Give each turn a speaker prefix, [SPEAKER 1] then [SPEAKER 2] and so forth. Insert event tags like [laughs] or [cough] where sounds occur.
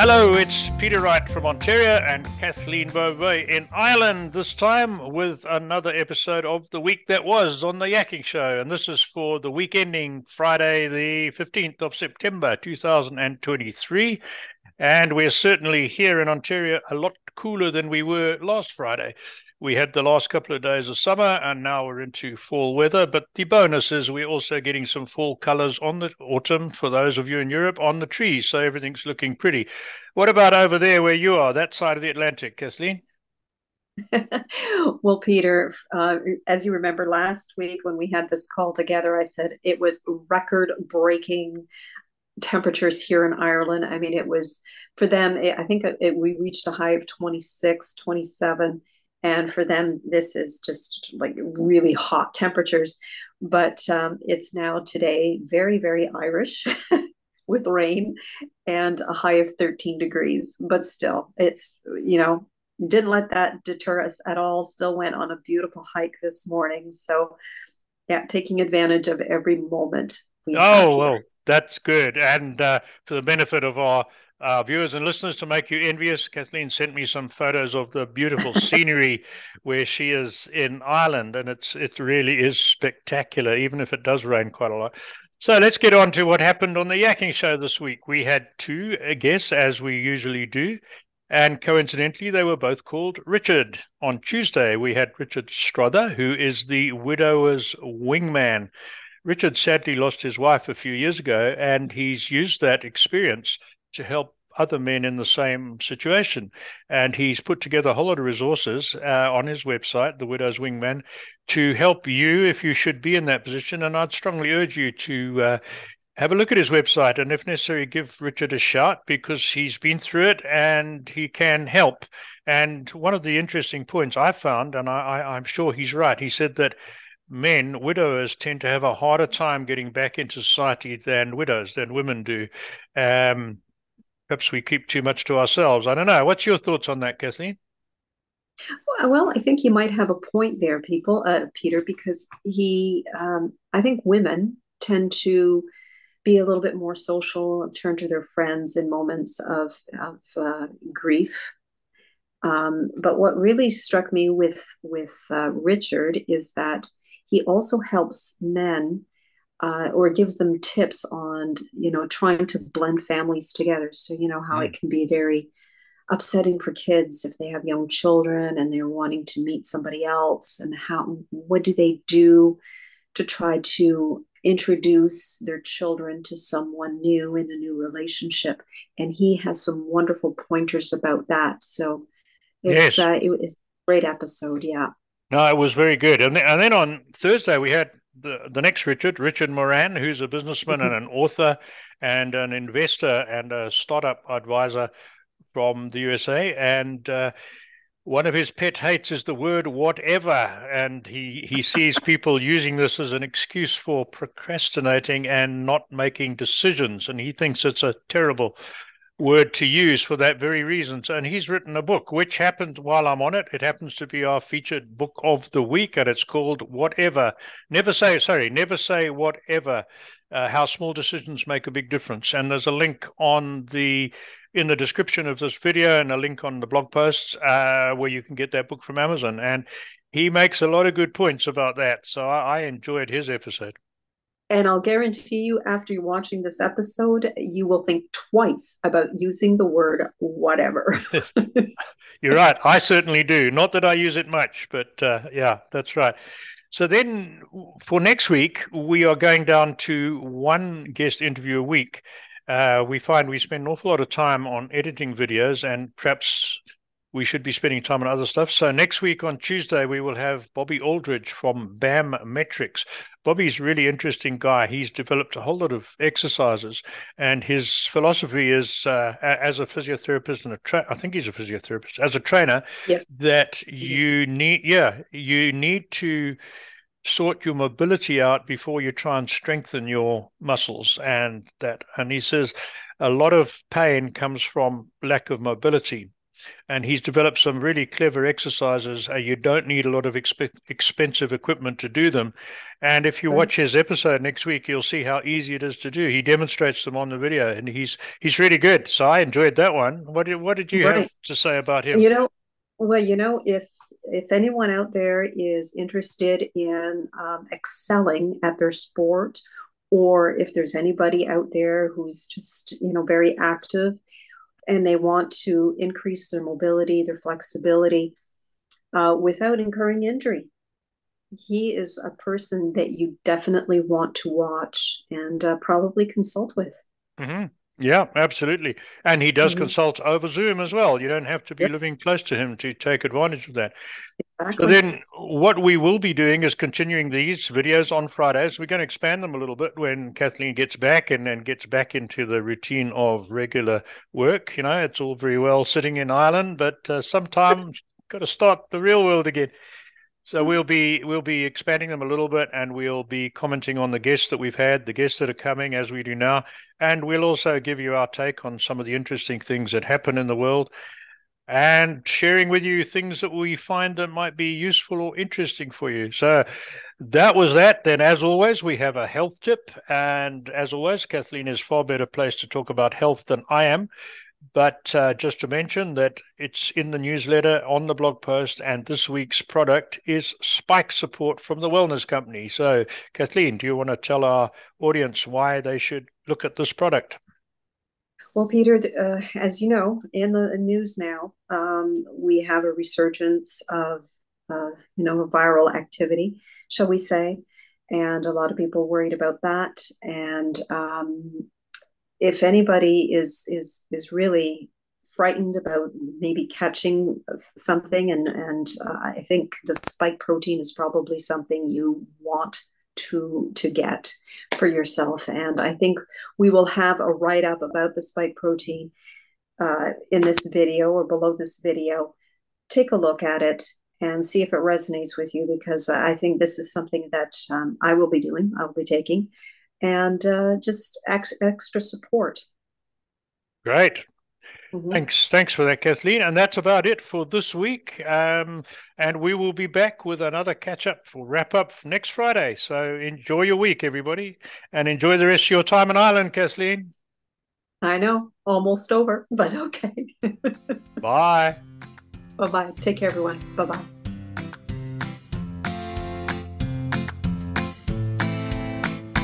[SPEAKER 1] Hello, it's Peter Wright from Ontario and Kathleen Beauvais in Ireland, this time with another episode of The Week That Was on The Yakking Show. And this is for the week ending Friday, the 15th of September, 2023. And we're certainly here in Ontario a lot cooler than we were last Friday we had the last couple of days of summer and now we're into fall weather. But the bonus is we're also getting some fall colors on the autumn for those of you in Europe on the trees. So everything's looking pretty. What about over there where you are, that side of the Atlantic, Kathleen? [laughs]
[SPEAKER 2] well, Peter, uh, as you remember last week when we had this call together, I said it was record breaking temperatures here in Ireland. I mean, it was for them, it, I think it, it, we reached a high of 26, 27 and for them this is just like really hot temperatures. But um, it's now today very very irish [laughs] with rain and a high of 13 degrees. But still it's you know didn't let that deter us at all. Still went on a beautiful hike this morning. So yeah taking advantage of every moment
[SPEAKER 1] oh well that's good and uh, for the benefit of our uh, viewers and listeners to make you envious. Kathleen sent me some photos of the beautiful [laughs] scenery where she is in Ireland, and it's it really is spectacular, even if it does rain quite a lot. So let's get on to what happened on the Yakking Show this week. We had two guests, as we usually do, and coincidentally, they were both called Richard. On Tuesday, we had Richard Strother, who is the widower's wingman. Richard sadly lost his wife a few years ago, and he's used that experience to help other men in the same situation. And he's put together a whole lot of resources uh, on his website, The Widow's Wingman, to help you if you should be in that position. And I'd strongly urge you to uh, have a look at his website and, if necessary, give Richard a shout because he's been through it and he can help. And one of the interesting points I found, and I, I, I'm sure he's right, he said that men, widowers, tend to have a harder time getting back into society than widows, than women do. Um, perhaps we keep too much to ourselves. I don't know. What's your thoughts on that, Kathleen?
[SPEAKER 2] Well, I think you might have a point there, people, uh, Peter, because he, um, I think women tend to be a little bit more social, turn to their friends in moments of of uh, grief. Um, but what really struck me with with uh, Richard is that he also helps men uh, or gives them tips on you know trying to blend families together. So you know how mm. it can be very upsetting for kids if they have young children and they're wanting to meet somebody else. And how what do they do to try to introduce their children to someone new in a new relationship? And he has some wonderful pointers about that. So it's yes. uh, it was a great episode. Yeah
[SPEAKER 1] no it was very good and, and then on thursday we had the, the next Richard, Richard Moran, who's a businessman and an author and an investor and a startup advisor from the USA. And uh, one of his pet hates is the word whatever. And he, he [laughs] sees people using this as an excuse for procrastinating and not making decisions. And he thinks it's a terrible word to use for that very reason. And he's written a book, which happened while I'm on it. It happens to be our featured book of the week, and it's called Whatever. Never say, sorry, never say whatever. Uh, how small decisions make a big difference. And there's a link on the in the description of this video and a link on the blog posts uh, where you can get that book from Amazon. And he makes a lot of good points about that. So I, I enjoyed his episode.
[SPEAKER 2] And I'll guarantee you, after you're watching this episode, you will think twice about using the word whatever. [laughs]
[SPEAKER 1] you're right. I certainly do. Not that I use it much, but uh, yeah, that's right. So then for next week, we are going down to one guest interview a week. Uh, we find we spend an awful lot of time on editing videos and perhaps we should be spending time on other stuff. So next week on Tuesday, we will have Bobby Aldridge from BAM Metrics. Bobby's a really interesting guy. He's developed a whole lot of exercises, and his philosophy is, uh, as a physiotherapist and a tra- I think he's a physiotherapist as a trainer,
[SPEAKER 2] yes.
[SPEAKER 1] that you need, yeah, you need to sort your mobility out before you try and strengthen your muscles, and that, and he says a lot of pain comes from lack of mobility and he's developed some really clever exercises. Uh, you don't need a lot of exp- expensive equipment to do them. And if you watch his episode next week, you'll see how easy it is to do. He demonstrates them on the video, and he's he's really good. So I enjoyed that one. What did what did you right. have to say about him?
[SPEAKER 2] You know, well, you know, if if anyone out there is interested in um, excelling at their sport, or if there's anybody out there who's just you know very active and they want to increase their mobility, their flexibility, uh, without incurring injury, he is a person that you definitely want to watch and uh, probably consult with.
[SPEAKER 1] Mm-hmm. Yeah, absolutely. And he does mm-hmm. consult over Zoom as well. You don't have to be yep. living close to him to take advantage of that. Then what we will be doing is continuing these videos on Fridays. We're going to expand them a little bit when Kathleen gets back and then gets back into the routine of regular work. You know, it's all very well sitting in Ireland, but uh, sometimes got to start the real world again. So we'll be we'll be expanding them a little bit, and we'll be commenting on the guests that we've had, the guests that are coming, as we do now, and we'll also give you our take on some of the interesting things that happen in the world, and sharing with you things that we find that might be useful or interesting for you. So that was that. Then, as always, we have a health tip, and as always, Kathleen is far better placed to talk about health than I am. But uh, just to mention that it's in the newsletter, on the blog post, and this week's product is Spike Support from the Wellness Company. So, Kathleen, do you want to tell our audience why they should look at this product?
[SPEAKER 2] Well, Peter, uh, as you know, in the news now, um, we have a resurgence of, uh, you know, viral activity, shall we say, and a lot of people worried about that. And um, if anybody is is is really frightened about maybe catching something and and uh, i think the spike protein is probably something you want to to get for yourself and i think we will have a write-up about the spike protein uh, in this video or below this video take a look at it and see if it resonates with you because i think this is something that um, i will be doing i'll be taking and uh, just ex- extra support.
[SPEAKER 1] Great. Mm-hmm. Thanks, thanks for that, Kathleen. And that's about it for this week. Um, and we will be back with another catch up for wrap up next Friday. So enjoy your week, everybody, and enjoy the rest of your time in Ireland, Kathleen.
[SPEAKER 2] I know, almost over, but okay. [laughs]
[SPEAKER 1] bye.
[SPEAKER 2] Bye bye. Take care, everyone. Bye bye.